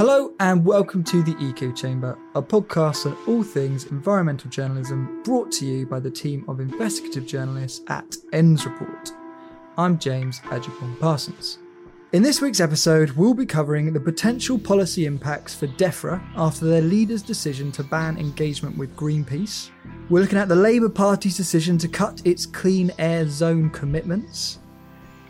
Hello and welcome to the Eco Chamber, a podcast on all things environmental journalism brought to you by the team of investigative journalists at ENDS Report. I'm James Agyepong Parsons. In this week's episode, we'll be covering the potential policy impacts for DEFRA after their leader's decision to ban engagement with Greenpeace. We're looking at the Labour Party's decision to cut its clean air zone commitments.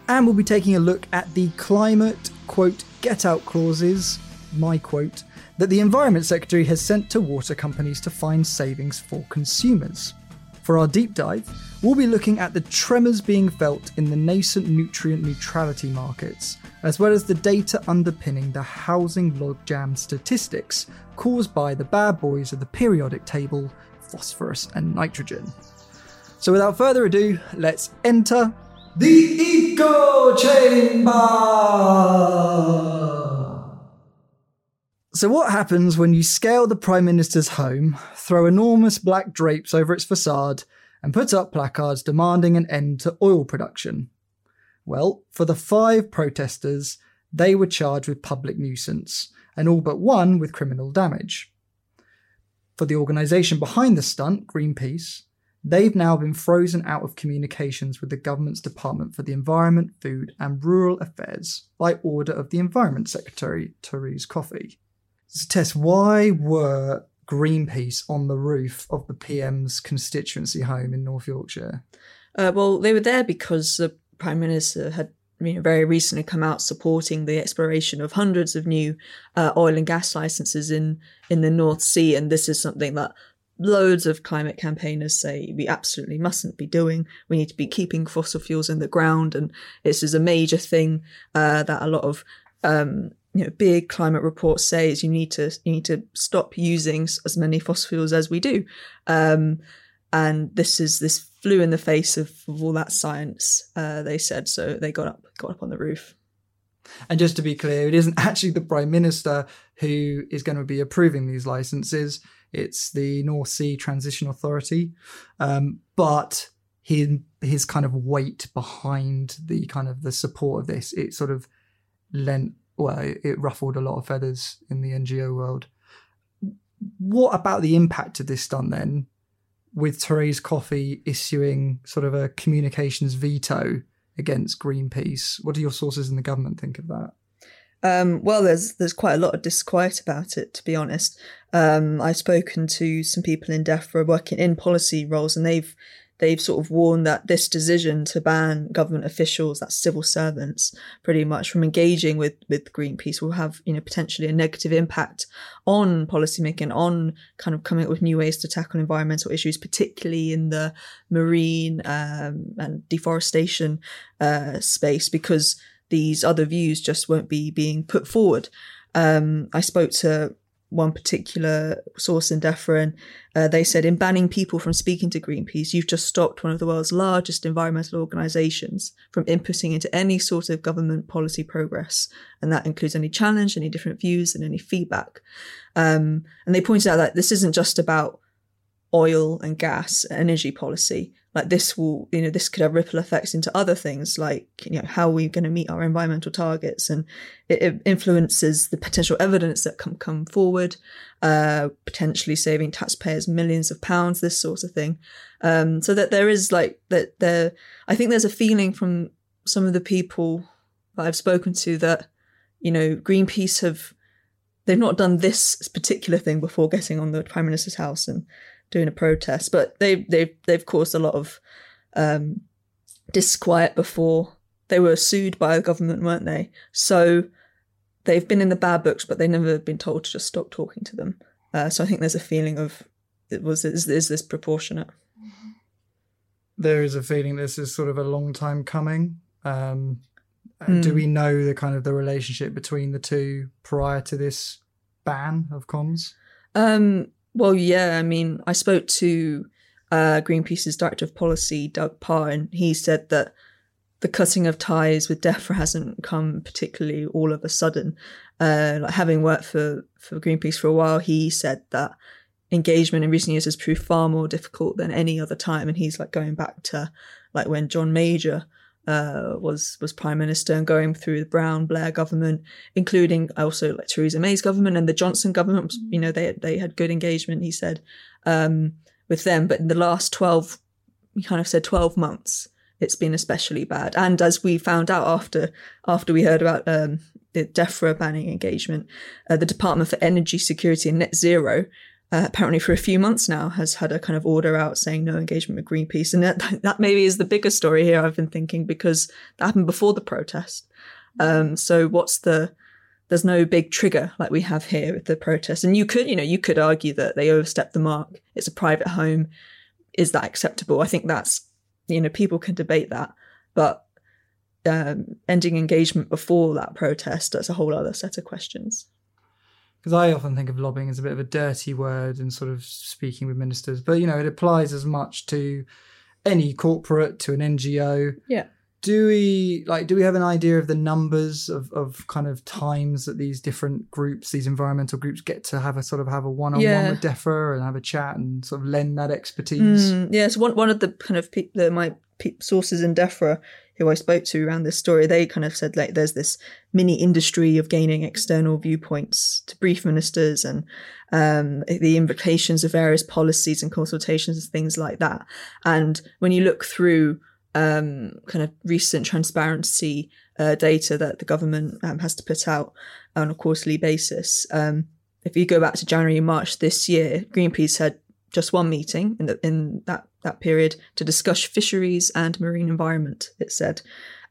And we'll be taking a look at the climate, quote, get out clauses, my quote, that the Environment Secretary has sent to water companies to find savings for consumers. For our deep dive, we'll be looking at the tremors being felt in the nascent nutrient neutrality markets, as well as the data underpinning the housing logjam statistics caused by the bad boys of the periodic table, phosphorus and nitrogen. So without further ado, let's enter the Eco Chamber! So, what happens when you scale the Prime Minister's home, throw enormous black drapes over its facade, and put up placards demanding an end to oil production? Well, for the five protesters, they were charged with public nuisance, and all but one with criminal damage. For the organisation behind the stunt, Greenpeace, they've now been frozen out of communications with the government's Department for the Environment, Food and Rural Affairs by order of the Environment Secretary, Therese Coffey. So, Tess, why were Greenpeace on the roof of the PM's constituency home in North Yorkshire? Uh, well, they were there because the Prime Minister had you know, very recently come out supporting the exploration of hundreds of new uh, oil and gas licenses in, in the North Sea. And this is something that loads of climate campaigners say we absolutely mustn't be doing. We need to be keeping fossil fuels in the ground. And this is a major thing uh, that a lot of um, you know, big climate reports say is you need to you need to stop using as many fossil fuels as we do. Um, and this is this flew in the face of, of all that science. Uh, they said so. They got up got up on the roof. And just to be clear, it isn't actually the Prime Minister who is going to be approving these licenses. It's the North Sea Transition Authority. Um, but his, his kind of weight behind the kind of the support of this, it sort of lent, well, it, it ruffled a lot of feathers in the NGO world. What about the impact of this stunt then, with Therese Coffey issuing sort of a communications veto against Greenpeace? What do your sources in the government think of that? Um, well, there's there's quite a lot of disquiet about it, to be honest. Um, I've spoken to some people in DEFRA working in policy roles, and they've they've sort of warned that this decision to ban government officials, that's civil servants, pretty much from engaging with with Greenpeace will have you know potentially a negative impact on policymaking, on kind of coming up with new ways to tackle environmental issues, particularly in the marine um, and deforestation uh, space, because these other views just won't be being put forward. Um, I spoke to one particular source in DEFRA, uh, they said in banning people from speaking to Greenpeace, you've just stopped one of the world's largest environmental organisations from inputting into any sort of government policy progress, and that includes any challenge, any different views, and any feedback. Um, and they pointed out that this isn't just about oil and gas energy policy like this will you know this could have ripple effects into other things like you know how are we going to meet our environmental targets? And it, it influences the potential evidence that can come forward uh, potentially saving taxpayers millions of pounds this sort of thing. Um, so that there is like that there i think there's a feeling from some of the people that i've spoken to that you know greenpeace have they've not done this particular thing before getting on the prime minister's house. And doing a protest, but they they've they've caused a lot of um, disquiet before. They were sued by the government, weren't they? So they've been in the bad books, but they've never been told to just stop talking to them. Uh, so I think there's a feeling of it was is, is this proportionate? There is a feeling this is sort of a long time coming. Um, mm. Do we know the kind of the relationship between the two prior to this ban of comms? Um, well, yeah. I mean, I spoke to uh, Greenpeace's director of policy, Doug Parr, and he said that the cutting of ties with DEFRA hasn't come particularly all of a sudden. Uh, like having worked for, for Greenpeace for a while, he said that engagement in recent years has proved far more difficult than any other time. And he's like going back to like when John Major uh, was was prime minister and going through the Brown Blair government, including also like Theresa May's government and the Johnson government. You know, they they had good engagement. He said um, with them, but in the last twelve, he kind of said twelve months, it's been especially bad. And as we found out after after we heard about um, the DEFRA banning engagement, uh, the Department for Energy Security and Net Zero uh, apparently for a few months now has had a kind of order out saying no engagement with Greenpeace. And that, that maybe is the bigger story here, I've been thinking, because that happened before the protest. Um, so what's the, there's no big trigger like we have here with the protest. And you could, you know, you could argue that they overstepped the mark. It's a private home. Is that acceptable? I think that's, you know, people can debate that. But um, ending engagement before that protest, that's a whole other set of questions because I often think of lobbying as a bit of a dirty word and sort of speaking with ministers, but you know, it applies as much to any corporate to an NGO. Yeah. Do we like do we have an idea of the numbers of, of kind of times that these different groups, these environmental groups get to have a sort of have a one on one with DEFRA and have a chat and sort of lend that expertise? Mm, yeah, so one one of the kind of pe- the, my sources in DEFRA who I spoke to around this story, they kind of said like there's this mini industry of gaining external viewpoints to brief ministers and um, the implications of various policies and consultations and things like that. And when you look through um, kind of recent transparency uh, data that the government um, has to put out on a quarterly basis, um, if you go back to January and March this year, Greenpeace had just one meeting in, the, in that, that period to discuss fisheries and marine environment, it said.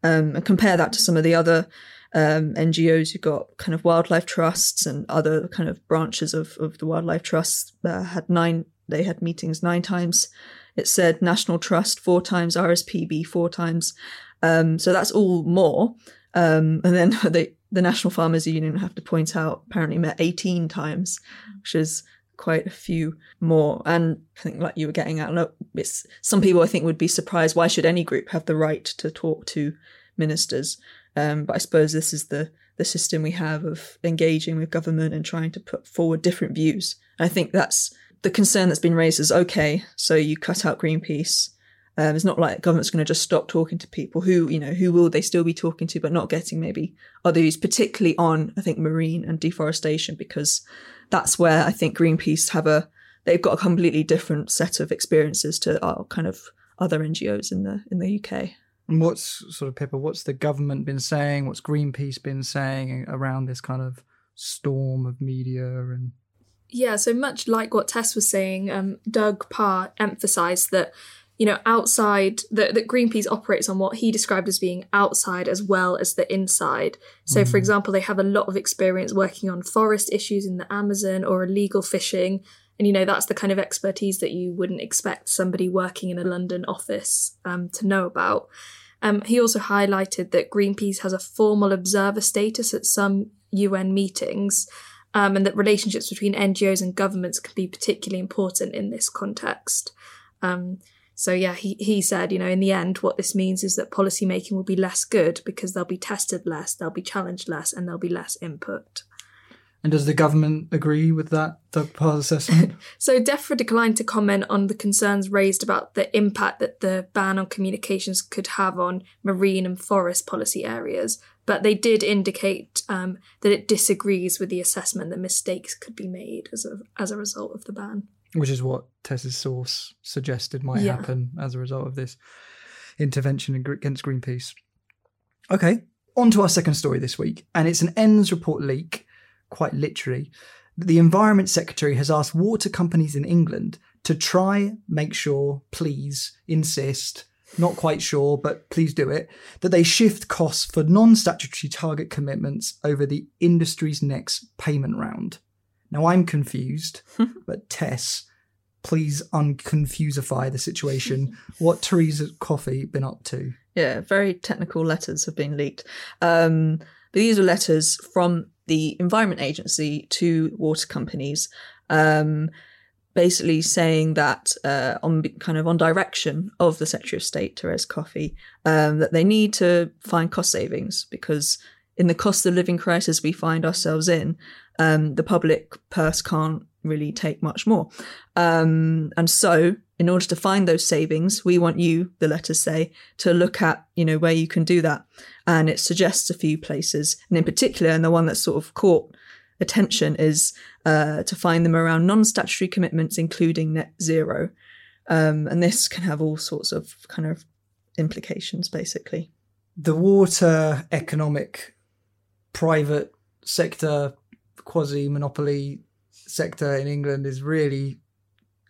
Um, and compare that to some of the other um, NGOs who got kind of wildlife trusts and other kind of branches of, of the wildlife trusts uh, had nine, they had meetings nine times. It said National Trust four times, RSPB four times. Um, so that's all more. Um, and then they, the National Farmers Union, have to point out, apparently met 18 times, which is quite a few more. And I think, like you were getting at, look, it's some people I think would be surprised. Why should any group have the right to talk to ministers? Um, but I suppose this is the the system we have of engaging with government and trying to put forward different views. And I think that's the concern that's been raised is okay, so you cut out Greenpeace. Um, it's not like government's going to just stop talking to people who, you know, who will they still be talking to, but not getting maybe other views, particularly on, I think, marine and deforestation, because that's where I think Greenpeace have a they've got a completely different set of experiences to our kind of other NGOs in the in the UK. And what's sort of Pippa? What's the government been saying? What's Greenpeace been saying around this kind of storm of media and? Yeah, so much like what Tess was saying, um, Doug Parr emphasised that you know, outside that, that Greenpeace operates on what he described as being outside as well as the inside. So, mm. for example, they have a lot of experience working on forest issues in the Amazon or illegal fishing. And, you know, that's the kind of expertise that you wouldn't expect somebody working in a London office um, to know about. Um, he also highlighted that Greenpeace has a formal observer status at some UN meetings. Um, and that relationships between NGOs and governments can be particularly important in this context. Um, so yeah, he, he said, you know, in the end, what this means is that policy making will be less good because they'll be tested less, they'll be challenged less, and there'll be less input. And does the government agree with that Doug Parr's assessment? so DEFRA declined to comment on the concerns raised about the impact that the ban on communications could have on marine and forest policy areas, but they did indicate um, that it disagrees with the assessment that mistakes could be made as a as a result of the ban which is what Tess's source suggested might yeah. happen as a result of this intervention against Greenpeace. Okay, on to our second story this week, and it's an ENDS report leak, quite literally. The Environment Secretary has asked water companies in England to try, make sure, please, insist, not quite sure, but please do it, that they shift costs for non statutory target commitments over the industry's next payment round. Now I'm confused, but Tess, please unconfusify the situation. what Theresa Coffey been up to? Yeah, very technical letters have been leaked. Um, but these are letters from the Environment Agency to water companies, um, basically saying that uh, on kind of on direction of the Secretary of State, Therese Coffey, um, that they need to find cost savings because in the cost of living crisis we find ourselves in, um, the public purse can't really take much more. Um, and so in order to find those savings, we want you, the letters say, to look at, you know, where you can do that. And it suggests a few places. And in particular, and the one that sort of caught attention is uh, to find them around non-statutory commitments, including net zero. Um, and this can have all sorts of kind of implications, basically. The water economic private sector quasi monopoly sector in England is really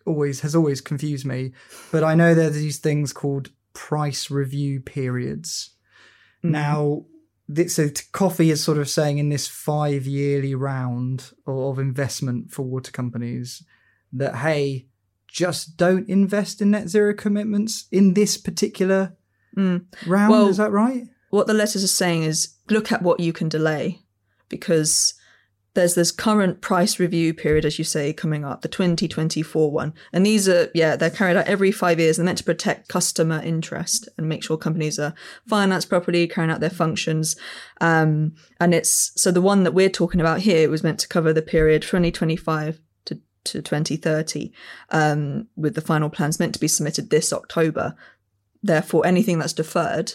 always has always confused me. But I know there are these things called price review periods. Mm-hmm. Now, so Coffey is sort of saying in this five yearly round of investment for water companies that hey, just don't invest in net zero commitments in this particular mm. round. Well, is that right? What the letters are saying is look at what you can delay because there's this current price review period, as you say, coming up, the 2024 one. And these are, yeah, they're carried out every five years. They're meant to protect customer interest and make sure companies are financed properly, carrying out their functions. Um, and it's, so the one that we're talking about here was meant to cover the period 2025 to, to 2030, um, with the final plans meant to be submitted this October. Therefore, anything that's deferred,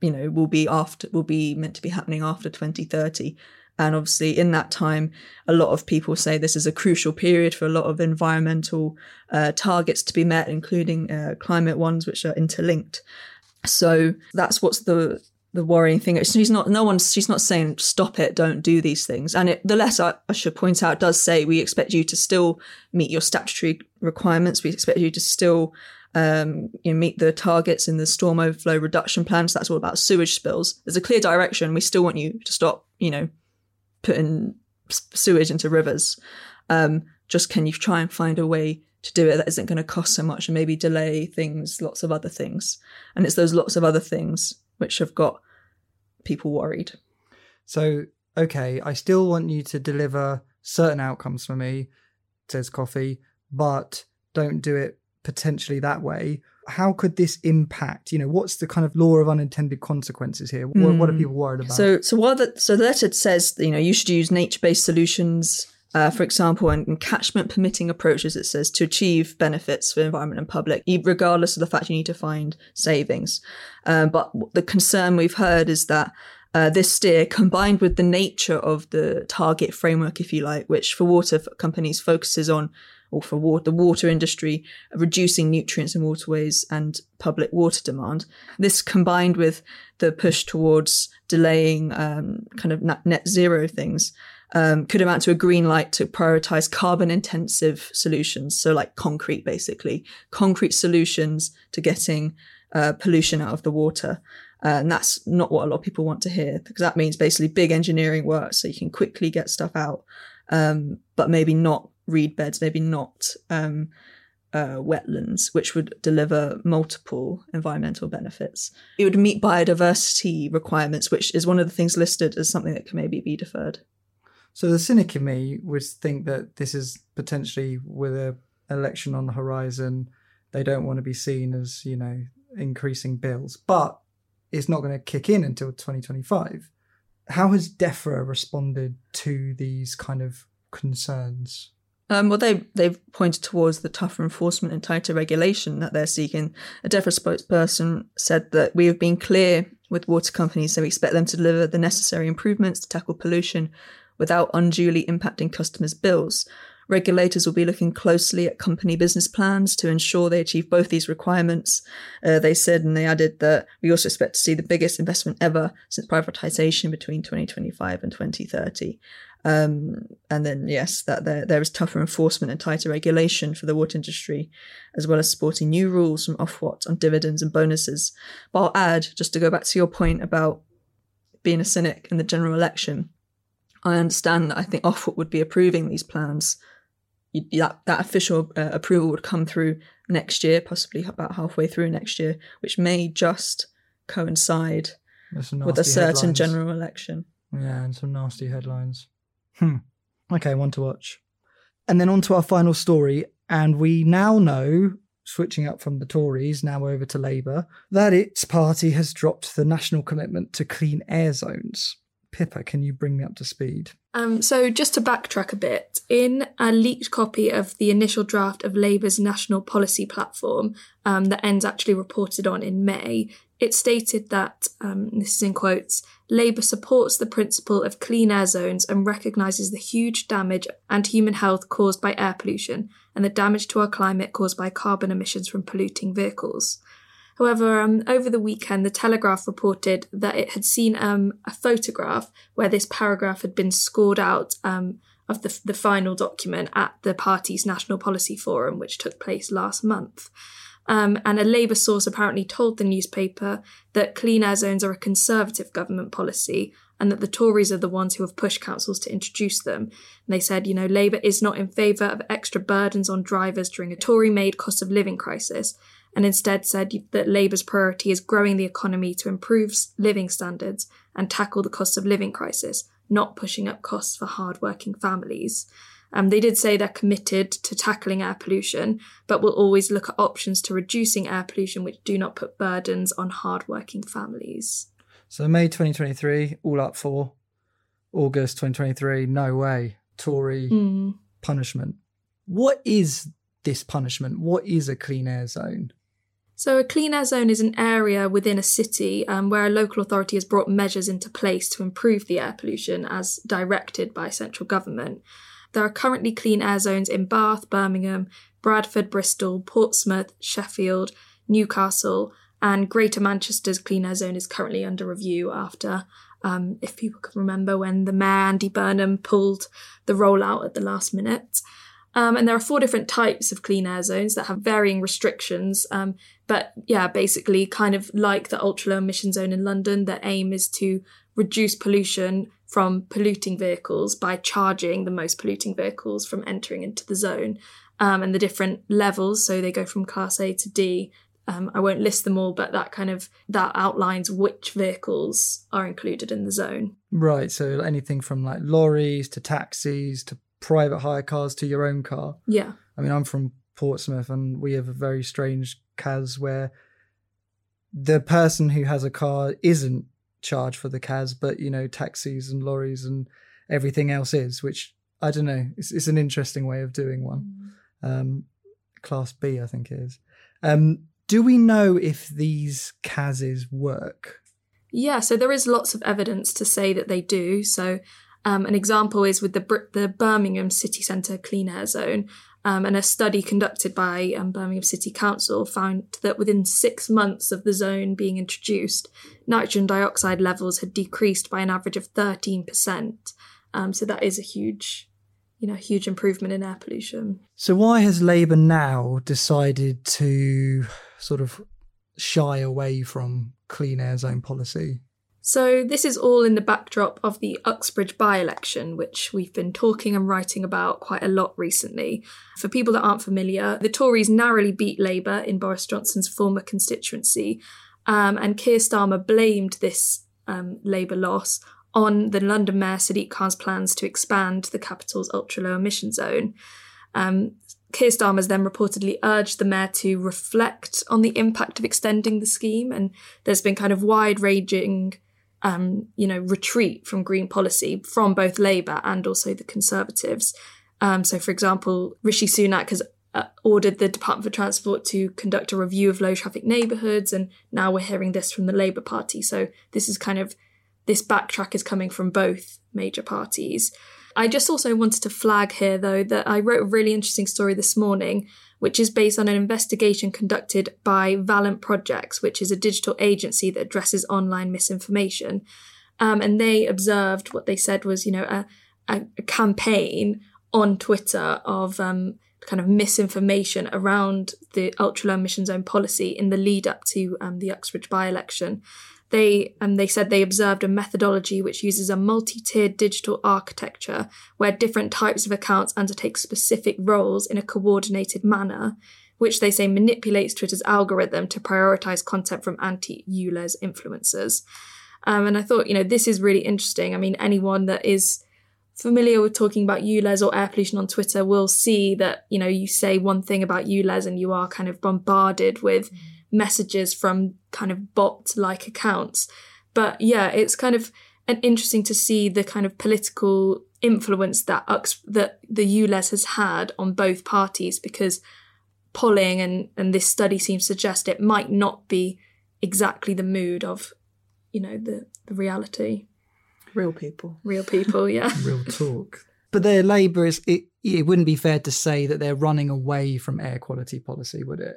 you know, will be after, will be meant to be happening after 2030. And obviously, in that time, a lot of people say this is a crucial period for a lot of environmental uh, targets to be met, including uh, climate ones, which are interlinked. So that's what's the the worrying thing. She's not. No one's. She's not saying stop it. Don't do these things. And it, the letter, I should point out, does say we expect you to still meet your statutory requirements. We expect you to still um, you know, meet the targets in the storm overflow reduction plans. That's all about sewage spills. There's a clear direction. We still want you to stop, you know, putting sewage into rivers. Um, just can you try and find a way to do it that isn't going to cost so much and maybe delay things, lots of other things. And it's those lots of other things which have got people worried. So, okay, I still want you to deliver certain outcomes for me, says Coffey, but don't do it potentially that way how could this impact you know what's the kind of law of unintended consequences here what, mm. what are hmm. people worried about so so what the so the letter says you know you should use nature-based solutions uh, for example, and, and, catchment permitting approaches, it says, to achieve benefits for environment and public, regardless of the fact you need to find savings. Um, but the concern we've heard is that uh, this steer, combined with the nature of the target framework, if you like, which for water companies focuses on or for water, the water industry, reducing nutrients in waterways and public water demand. This combined with the push towards delaying um, kind of net zero things um, could amount to a green light to prioritize carbon intensive solutions. So, like concrete, basically, concrete solutions to getting uh, pollution out of the water. Uh, and that's not what a lot of people want to hear because that means basically big engineering work so you can quickly get stuff out, um, but maybe not reed beds, maybe not um, uh, wetlands, which would deliver multiple environmental benefits. It would meet biodiversity requirements, which is one of the things listed as something that can maybe be deferred. So the cynic in me would think that this is potentially with a election on the horizon, they don't want to be seen as you know increasing bills, but it's not going to kick in until 2025. How has DEFRA responded to these kind of concerns? Um, well, they they've pointed towards the tougher enforcement and tighter regulation that they're seeking. A DEFRA spokesperson said that we have been clear with water companies, so we expect them to deliver the necessary improvements to tackle pollution without unduly impacting customers' bills. Regulators will be looking closely at company business plans to ensure they achieve both these requirements. Uh, they said, and they added that we also expect to see the biggest investment ever since privatization between 2025 and 2030. Um, and then, yes, that there, there is tougher enforcement and tighter regulation for the water industry, as well as supporting new rules from Ofwat on dividends and bonuses. But I'll add, just to go back to your point about being a cynic in the general election, I understand that I think Ofwat would be approving these plans. That, that official uh, approval would come through next year, possibly about halfway through next year, which may just coincide with a certain headlines. general election. Yeah, and some nasty headlines. Hmm. Okay, one to watch. And then on to our final story. And we now know, switching up from the Tories, now over to Labour, that its party has dropped the national commitment to clean air zones. Pippa, can you bring me up to speed? Um, so, just to backtrack a bit, in a leaked copy of the initial draft of Labour's national policy platform um, that ENDS actually reported on in May, it stated that, um, this is in quotes, Labour supports the principle of clean air zones and recognises the huge damage and human health caused by air pollution and the damage to our climate caused by carbon emissions from polluting vehicles. However, um, over the weekend, the Telegraph reported that it had seen um, a photograph where this paragraph had been scored out um, of the, the final document at the party's National Policy Forum, which took place last month. Um, and a Labour source apparently told the newspaper that clean air zones are a Conservative government policy and that the Tories are the ones who have pushed councils to introduce them. And they said, you know, Labour is not in favour of extra burdens on drivers during a Tory made cost of living crisis, and instead said that Labour's priority is growing the economy to improve living standards and tackle the cost of living crisis, not pushing up costs for hard working families. Um, they did say they're committed to tackling air pollution, but will always look at options to reducing air pollution which do not put burdens on hardworking families. So May 2023, all up for. August 2023, no way. Tory Mm. punishment. What is this punishment? What is a clean air zone? So, a clean air zone is an area within a city um, where a local authority has brought measures into place to improve the air pollution as directed by central government. There are currently clean air zones in Bath, Birmingham, Bradford, Bristol, Portsmouth, Sheffield, Newcastle, and Greater Manchester's clean air zone is currently under review after, um, if people can remember, when the mayor Andy Burnham pulled the rollout at the last minute. Um, and there are four different types of clean air zones that have varying restrictions. Um, but yeah, basically, kind of like the ultra low emission zone in London, the aim is to reduce pollution from polluting vehicles by charging the most polluting vehicles from entering into the zone. Um, and the different levels, so they go from class A to D. Um, I won't list them all, but that kind of that outlines which vehicles are included in the zone. Right, so anything from like lorries to taxis to private hire cars to your own car. Yeah. I mean, I'm from Portsmouth and we have a very strange CAZ where the person who has a car isn't charged for the CAZ, but you know, taxis and lorries and everything else is, which I don't know. It's, it's an interesting way of doing one. Um, class B, I think it is. Um, do we know if these CAZs work? Yeah, so there is lots of evidence to say that they do. So, um, an example is with the the Birmingham City Centre Clean Air Zone, um, and a study conducted by um, Birmingham City Council found that within six months of the zone being introduced, nitrogen dioxide levels had decreased by an average of thirteen percent. Um, so that is a huge, you know, huge improvement in air pollution. So why has Labour now decided to sort of shy away from clean air zone policy? So, this is all in the backdrop of the Uxbridge by election, which we've been talking and writing about quite a lot recently. For people that aren't familiar, the Tories narrowly beat Labour in Boris Johnson's former constituency, um, and Keir Starmer blamed this um, Labour loss on the London Mayor Sadiq Khan's plans to expand the capital's ultra low emission zone. Um, Keir Starmer's then reportedly urged the mayor to reflect on the impact of extending the scheme, and there's been kind of wide ranging um, you know, retreat from green policy from both Labour and also the Conservatives. Um, so, for example, Rishi Sunak has uh, ordered the Department for Transport to conduct a review of low traffic neighbourhoods, and now we're hearing this from the Labour Party. So, this is kind of this backtrack is coming from both major parties. I just also wanted to flag here, though, that I wrote a really interesting story this morning which is based on an investigation conducted by Valent Projects, which is a digital agency that addresses online misinformation. Um, and they observed what they said was, you know, a, a, campaign on Twitter of um, kind of misinformation around the ultra low emission zone policy in the lead up to um, the Uxbridge by election. They um, they said they observed a methodology which uses a multi-tiered digital architecture where different types of accounts undertake specific roles in a coordinated manner, which they say manipulates Twitter's algorithm to prioritize content from anti-ULEZ influencers. Um, and I thought, you know, this is really interesting. I mean, anyone that is familiar with talking about ULEZ or air pollution on Twitter will see that, you know, you say one thing about ULEZ and you are kind of bombarded with messages from kind of bot like accounts. But yeah, it's kind of and interesting to see the kind of political influence that Ux- that the ULEZ has had on both parties because polling and and this study seems to suggest it might not be exactly the mood of you know the the reality Real people. real people yeah Real talk. But their Labour is it. It wouldn't be fair to say that they're running away from air quality policy, would it?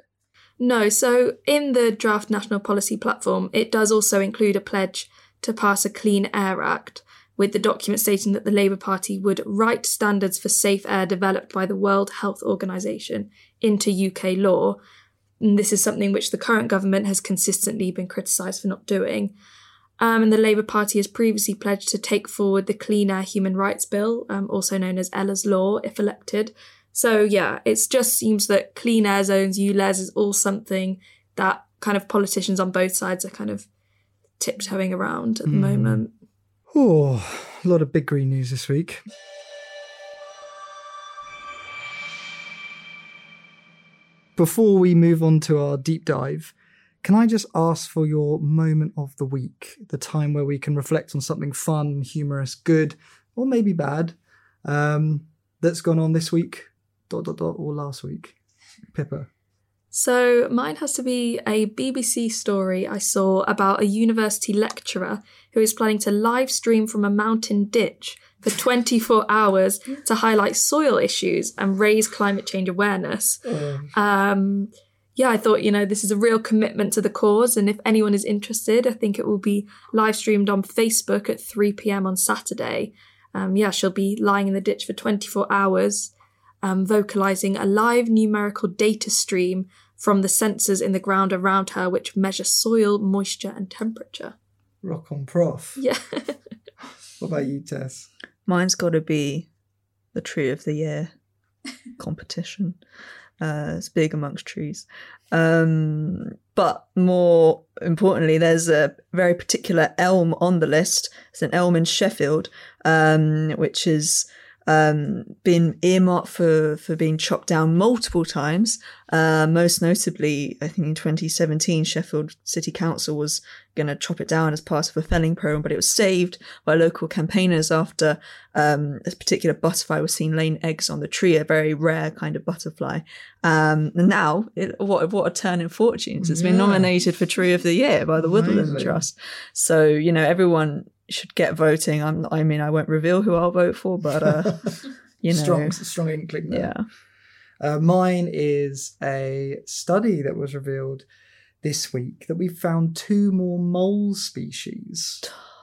No, so in the draft national policy platform, it does also include a pledge to pass a Clean Air Act, with the document stating that the Labour Party would write standards for safe air developed by the World Health Organization into UK law. And this is something which the current government has consistently been criticised for not doing. Um, and the Labour Party has previously pledged to take forward the Clean Air Human Rights Bill, um, also known as Ella's Law, if elected. So yeah, it just seems that clean air zones, ULEZ is all something that kind of politicians on both sides are kind of tiptoeing around at the moment. Oh, a lot of big green news this week. Before we move on to our deep dive, can I just ask for your moment of the week, the time where we can reflect on something fun, humorous, good, or maybe bad, um, that's gone on this week, dot dot dot, or last week? Pippa. So mine has to be a BBC story I saw about a university lecturer who is planning to live stream from a mountain ditch for 24 hours to highlight soil issues and raise climate change awareness. Um, yeah, I thought, you know, this is a real commitment to the cause. And if anyone is interested, I think it will be live streamed on Facebook at 3 pm on Saturday. Um, yeah, she'll be lying in the ditch for 24 hours, um, vocalizing a live numerical data stream from the sensors in the ground around her, which measure soil, moisture, and temperature. Rock on, prof. Yeah. What about you, Tess? Mine's got to be the tree of the year competition. Uh, it's big amongst trees. Um, but more importantly, there's a very particular elm on the list. It's an elm in Sheffield, um, which has um, been earmarked for, for being chopped down multiple times. Uh, most notably, I think in 2017, Sheffield City Council was going to chop it down as part of a felling program, but it was saved by local campaigners after um, this particular butterfly was seen laying eggs on the tree, a very rare kind of butterfly. Um, and now, it, what what a turn in fortunes! It's been Yeah. nominated for Tree of the Year by the Woodland Amazing. Trust. So you know, everyone should get voting. I'm, I mean, I won't reveal who I'll vote for, but uh, you know, strong, strong inkling there. yeah. Uh, mine is a study that was revealed this week that we found two more mole species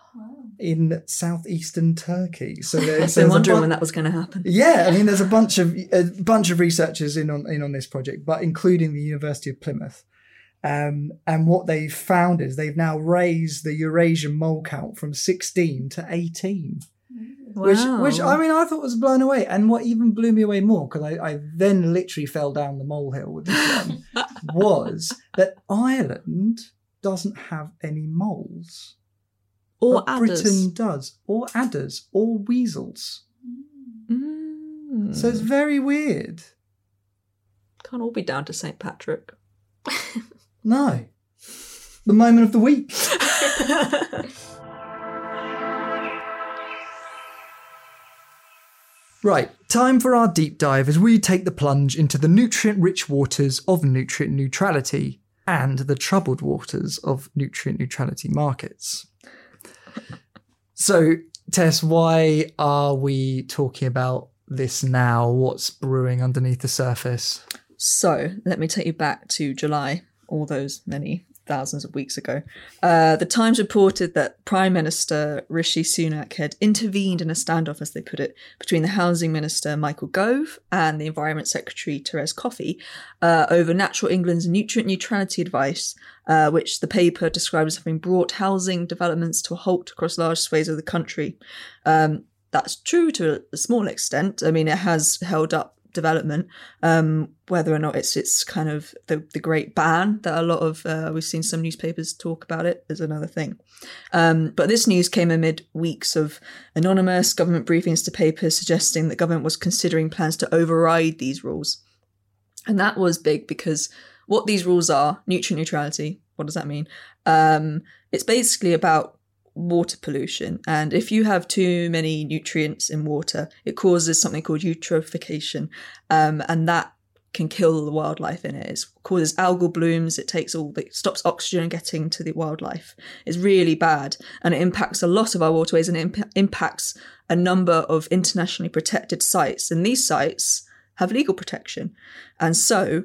in southeastern Turkey. So I've been there's wondering bu- when that was going to happen. yeah, I mean, there's a bunch of a bunch of researchers in on in on this project, but including the University of Plymouth. Um, and what they've found is they've now raised the Eurasian mole count from 16 to 18 which Wow. which I mean I thought was blown away, and what even blew me away more because I, I then literally fell down the molehill with this one was that Ireland doesn't have any moles, or adders. Britain does, or adders, or weasels. Mm. So it's very weird. can't all be down to St Patrick. No, the moment of the week. Right, time for our deep dive as we take the plunge into the nutrient rich waters of nutrient neutrality and the troubled waters of nutrient neutrality markets. So, Tess, why are we talking about this now? What's brewing underneath the surface? So let me take you back to July, all those many thousands of weeks ago. Uh, the Times reported that Prime Minister Rishi Sunak had intervened in a standoff, as they put it, between the Housing Minister Michael Gove and the Environment Secretary Therese Coffey uh, over Natural England's nutrient neutrality advice, uh, which the paper described as having brought housing developments to a halt across large swathes of the country. Um, that's true to a small extent. I mean, it has held up development. Um, whether or not it's it's kind of the the great ban that a lot of uh, we've seen some newspapers talk about it is another thing. Um, but this news came amid weeks of anonymous government briefings to papers suggesting that government was considering plans to override these rules, and that was big because what these rules are nutrient neutrality. What does that mean? Um, it's basically about water pollution. And if you have too many nutrients in water, it causes something called eutrophication. Um, and that can kill the wildlife in it. It causes algal blooms. It takes all the stops oxygen getting to the wildlife. It's really bad, and it impacts a lot of our waterways, and it imp- impacts a number of internationally protected sites. And these sites have legal protection, and so,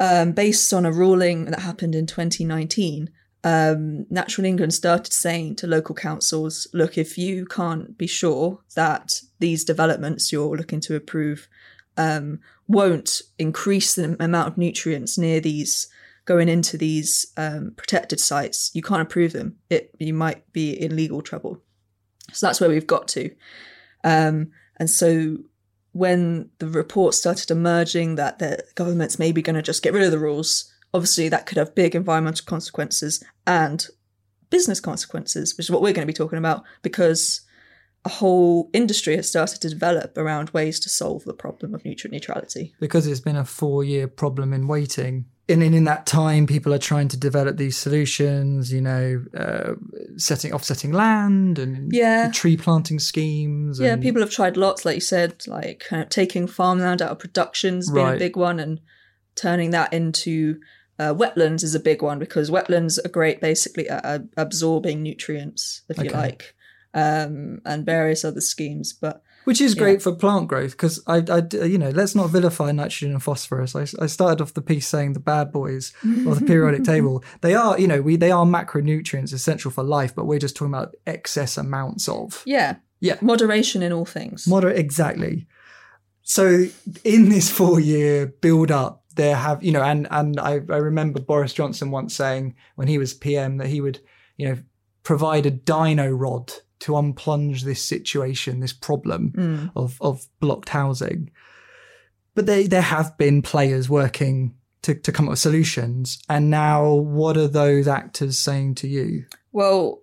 um, based on a ruling that happened in 2019. Um, Natural England started saying to local councils, look, if you can't be sure that these developments you're looking to approve um, won't increase the amount of nutrients near these going into these um, protected sites, you can't approve them. It you might be in legal trouble. So that's where we've got to. Um, and so when the reports started emerging that the government's maybe going to just get rid of the rules, obviously that could have big environmental consequences and business consequences, which is what we're going to be talking about because a whole industry has started to develop around ways to solve the problem of nutrient neutrality. Because it's been a four year problem in waiting. And in, in that time, people are trying to develop these solutions, you know, uh, setting offsetting land and Yeah. tree planting schemes. Yeah, people have tried lots, like you said, like kind of taking farmland out of productions being Right. a big one and turning that into uh, wetlands is a big one because wetlands are great basically at uh, absorbing nutrients, if you like, um, and various other schemes. But Which is Yeah. great for plant growth because I, I, you know, let's not vilify nitrogen and phosphorus. I, I started off the piece saying the bad boys of the periodic table. They are, you know, we they are macronutrients essential for life, but we're just talking about excess amounts of. yeah, Yeah. moderation in all things. Moderate, exactly. So in this four year build up, there have, you know, and and I, I remember Boris Johnson once saying when he was PM that he would, you know, provide a Dyno-Rod to unplunge this situation, this problem Mm. of of blocked housing. But they there have been players working to, to come up with solutions. And now what are those actors saying to you? Well,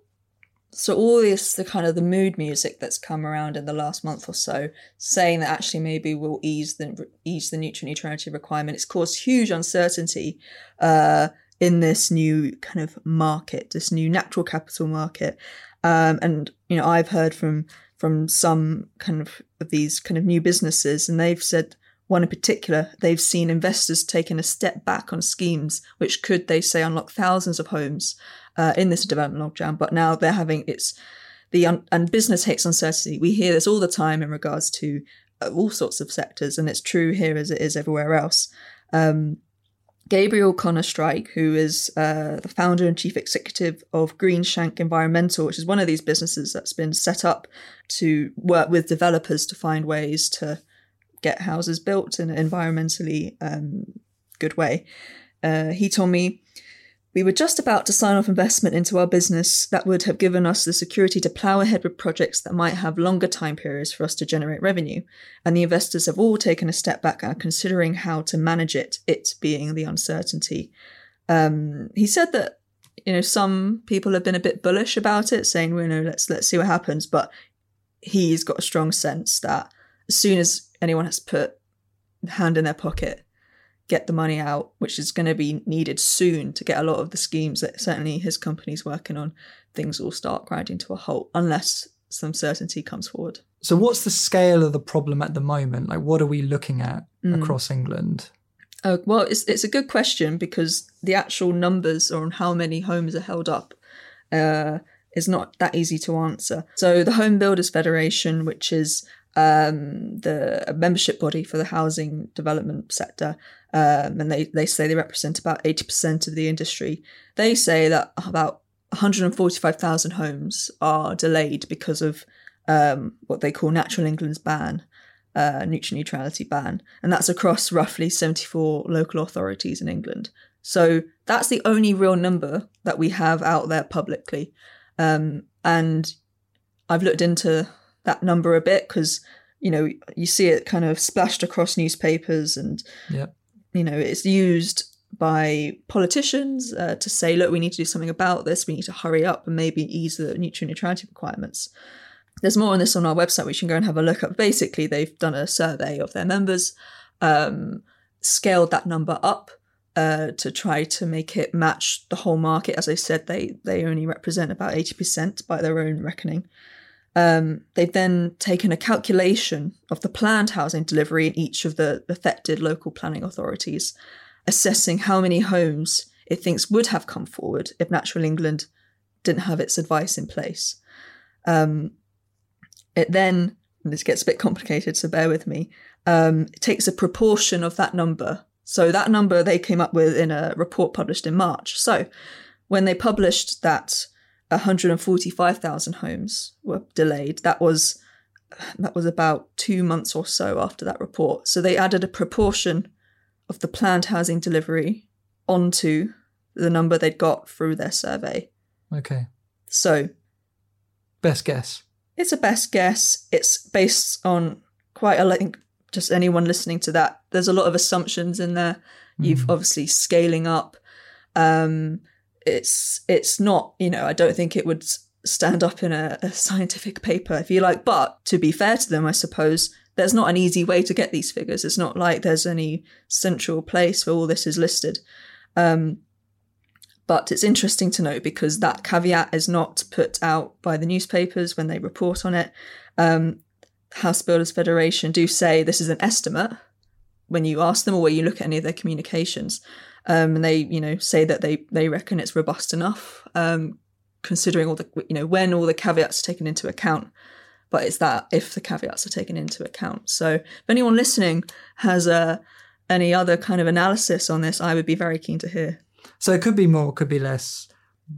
so all this, the kind of the mood music that's come around in the last month or so, saying that actually maybe we'll ease the ease the nutrient neutrality requirement. It's caused huge uncertainty uh, in this new kind of market, this new natural capital market. Um, and you know, I've heard from from some kind of of these kind of new businesses, and they've said one in particular, they've seen investors taking a step back on schemes which could, they say, unlock thousands of homes uh, in this development logjam. But now they're having it's the un- and business hates uncertainty. We hear this all the time in regards to uh, all sorts of sectors, and it's true here as it is everywhere else. Um, Gabriel Connor Streich, who is uh, the founder and chief executive of Greenshank Environmental, which is one of these businesses that's been set up to work with developers to find ways to get houses built in an environmentally um, good way. Uh, he told me, We were just about to sign off investment into our business that would have given us the security to plough ahead with projects that might have longer time periods for us to generate revenue. And the investors have all taken a step back and are considering how to manage it, it being the uncertainty. Um, he said that you know some people have been a bit bullish about it, saying, well, you know, let's let's see what happens. But he's got a strong sense that as soon as anyone has put hand in their pocket, get the money out, which is going to be needed soon to get a lot of the schemes that certainly his company's working on, things will start grinding to a halt unless some certainty comes forward. So what's the scale of the problem at the moment? Like what are we looking at Mm. across England? Oh, well, it's it's a good question because the actual numbers on how many homes are held up uh, is not that easy to answer. So the Home Builders Federation, which is um, the membership body for the housing development sector, um, and they, they say they represent about 80% of the industry. They say that about 145,000 homes are delayed because of um, what they call Natural England's ban, uh, nutrient neutrality ban, and that's across roughly 74 local authorities in England. So that's the only real number that we have out there publicly. Um, and I've looked into that number a bit because, you know, you see it kind of splashed across newspapers and Yep. you know, it's used by politicians uh, to say, look, we need to do something about this. We need to hurry up and maybe ease the nutrient neutrality requirements. There's more on this on our website, which you can go and have a look at. Basically, they've done a survey of their members, um, scaled that number up uh, to try to make it match the whole market. As I said, they they only represent about eighty percent by their own reckoning. Um, they've then taken a calculation of the planned housing delivery in each of the affected local planning authorities, assessing how many homes it thinks would have come forward if Natural England didn't have its advice in place. Um, it then, this gets a bit complicated, so bear with me, um, it takes a proportion of that number. So that number they came up with in a report published in March. So when they published that 145,000 homes were delayed, that was that was about two months or so after that report. So they added a proportion of the planned housing delivery onto the number they'd got through their survey. Okay. So Best guess. it's a best guess. It's based on quite a I think just anyone listening to that. There's a lot of assumptions in there. You've obviously scaling up. Um, it's it's not you know I don't think it would stand up in a, a scientific paper if you like. But to be fair to them, I suppose there's not an easy way to get these figures. It's not like there's any central place where all this is listed. Um, but it's interesting to note because that caveat is not put out by the newspapers when they report on it. Um, House Builders Federation do say this is an estimate when you ask them or when you look at any of their communications. Um, and they, you know, say that they they reckon it's robust enough, um, considering all the, you know, when all the caveats are taken into account. But it's that if the caveats are taken into account. So if anyone listening has uh, any other kind of analysis on this, I would be very keen to hear. So it could be more, could be less,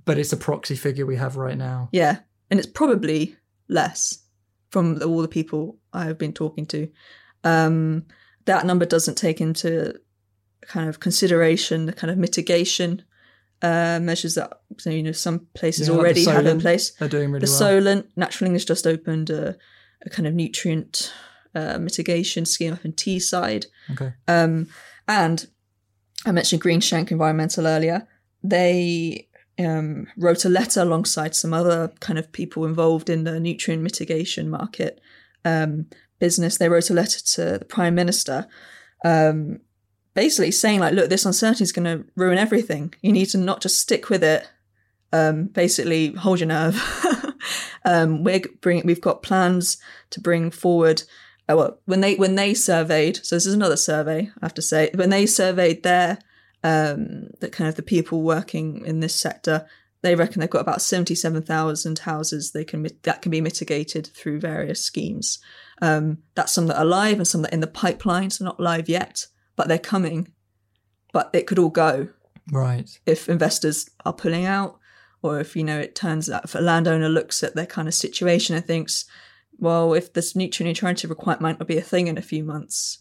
but it's a proxy figure we have right now. Yeah, and it's probably less from the- all the people I have been talking to. Um, that number doesn't take into kind of consideration the kind of mitigation uh, measures that you know some places Yeah, like already have in place. They're doing really The well. Solent, Natural England just opened a, a kind of nutrient uh, mitigation scheme up in Teesside. okay. Um, and I mentioned Greenshank Environmental earlier. They um, wrote a letter alongside some other kind of people involved in the nutrient mitigation market um, business. They wrote a letter to the Prime Minister, um, basically saying like, "Look, this uncertainty is going to ruin everything. You need to not just stick with it. Um, basically, hold your nerve. um, we're bring, we've got plans to bring forward." Oh, well, when they when they surveyed, so this is another survey, I have to say, when they surveyed their um, the kind of the people working in this sector, they reckon they've got about seventy seven thousand houses they can that can be mitigated through various schemes. Um, that's some that are live and some that are in the pipeline, so not live yet, but they're coming. But it could all go Right. if investors are pulling out, or if you know it turns out if a landowner looks at their kind of situation and thinks, well, if this nutrient neutrality requirement might not be a thing in a few months,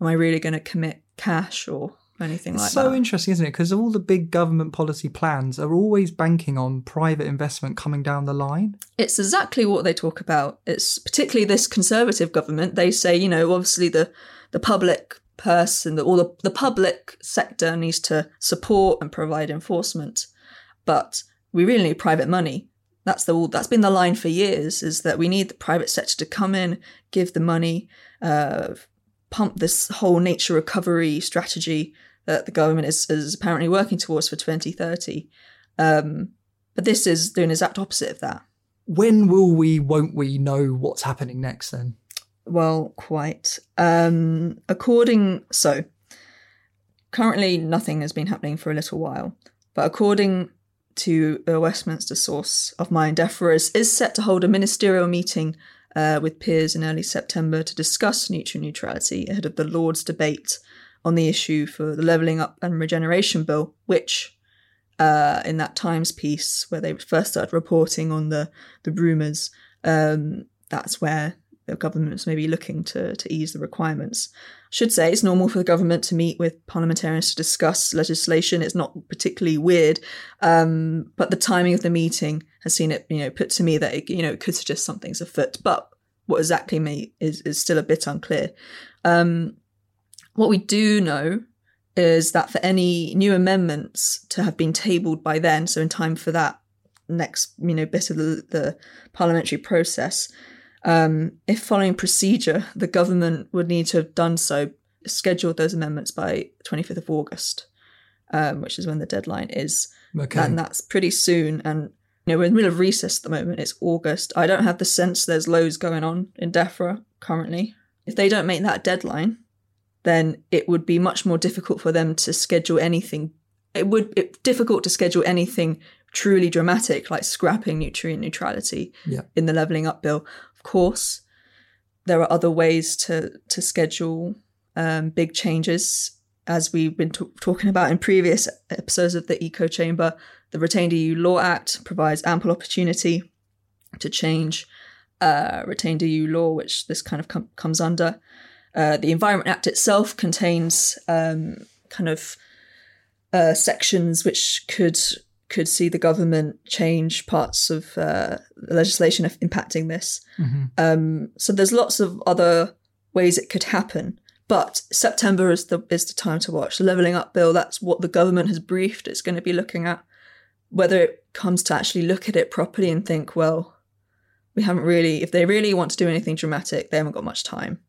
am I really going to commit cash or anything It's like so that? interesting, isn't it? Because all the big government policy plans are always banking on private investment coming down the line. it's exactly what they talk about. It's particularly this conservative government. They say, you know, obviously the the public the, all the, the public sector needs to support and provide enforcement, but we really need private money. That's the that's been the line for years. Is that we need the private sector to come in, give the money, uh, pump this whole nature recovery strategy that the government is, is apparently working towards for 2030. Um, but this is doing the exact opposite of that. When will we, won't we know what's happening next then? Well, quite. Um, according so, currently nothing has been happening for a little while, but according to a Westminster source of mine, DEFRA is, is set to hold a ministerial meeting uh, with peers in early September to discuss nutrient neutrality ahead of the Lords' debate on the issue for the Levelling Up and Regeneration Bill, which uh, in that Times piece where they first started reporting on the the rumours, um, that's where the government was maybe looking to to ease the requirements. I should say it's normal for the government to meet with parliamentarians to discuss legislation. It's not particularly weird, um, but the timing of the meeting has seen it, you know, put to me that it, you know it could suggest something's afoot. But what exactly may is is still a bit unclear. Um, what we do know is that for any new amendments to have been tabled by then, so in time for that next, you know, bit of the, the parliamentary process, um, if following procedure, the government would need to have done so, scheduled those amendments by 25th of August. um, which is when the deadline is. Okay. And that's pretty soon. And you know, we're in the middle of recess at the moment. It's August. I don't have the sense there's loads going on in DEFRA currently. If they don't make that deadline, then it would be much more difficult for them to schedule anything. It would be difficult to schedule anything truly dramatic like scrapping nutrient neutrality Yeah. in the leveling up bill. Course, there are other ways to to schedule um, big changes, as we've been t- talking about in previous episodes of the Eco Chamber. The Retained EU Law Act provides ample opportunity to change uh, retained EU law, which this kind of com- comes under. Uh, the Environment Act itself contains um, kind of uh, sections which could could see the government change parts of uh, the legislation impacting this. Mhm. Um, so there's lots of other ways it could happen. But September is the is the time to watch the leveling up bill. That's what the government has briefed. It's going to be looking at whether it comes to actually look at it properly and think, well, we haven't really. If they really want to do anything dramatic, they haven't got much time.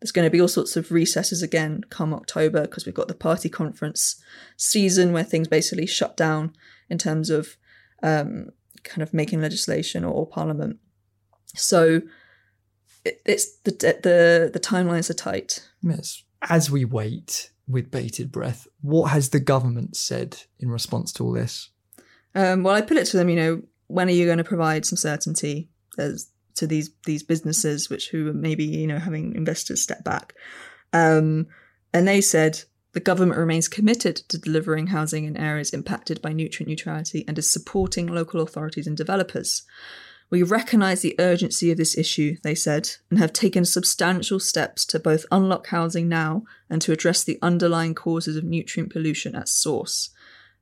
There's going to be all sorts of recesses again come October because we've got the party conference season where things basically shut down in terms of um, kind of making legislation or, or parliament. So it, it's the the the timelines are tight. Yes. As we wait with bated breath, what has the government said in response to all this? Um, well, I put it to them, you know, when are you going to provide some certainty as to these these businesses, which who maybe you know having investors step back? Um, and they said the government remains committed to delivering housing in areas impacted by nutrient neutrality and is supporting local authorities and developers. We recognise the urgency of this issue, they said, and have taken substantial steps to both unlock housing now and to address the underlying causes of nutrient pollution at source.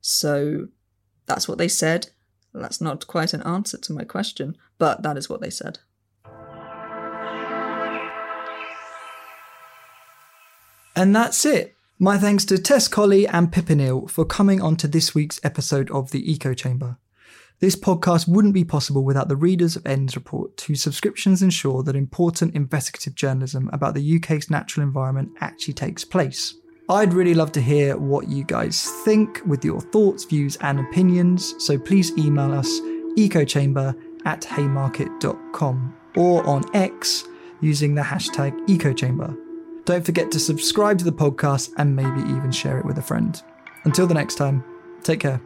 So that's what they said. That's not quite an answer to my question, but that is what they said. And that's it. My thanks to Tess Colley and Pippa Neill for coming on to this week's episode of the Eco Chamber. This podcast wouldn't be possible without the readers of Ends Report, whose subscriptions ensure that important investigative journalism about the UK's natural environment actually takes place. I'd really love to hear what you guys think with your thoughts, views, and opinions, so please email us ecochamber at haymarket.com or on X using the hashtag ecochamber. Don't forget to subscribe to the podcast and maybe even share it with a friend. Until the next time, take care.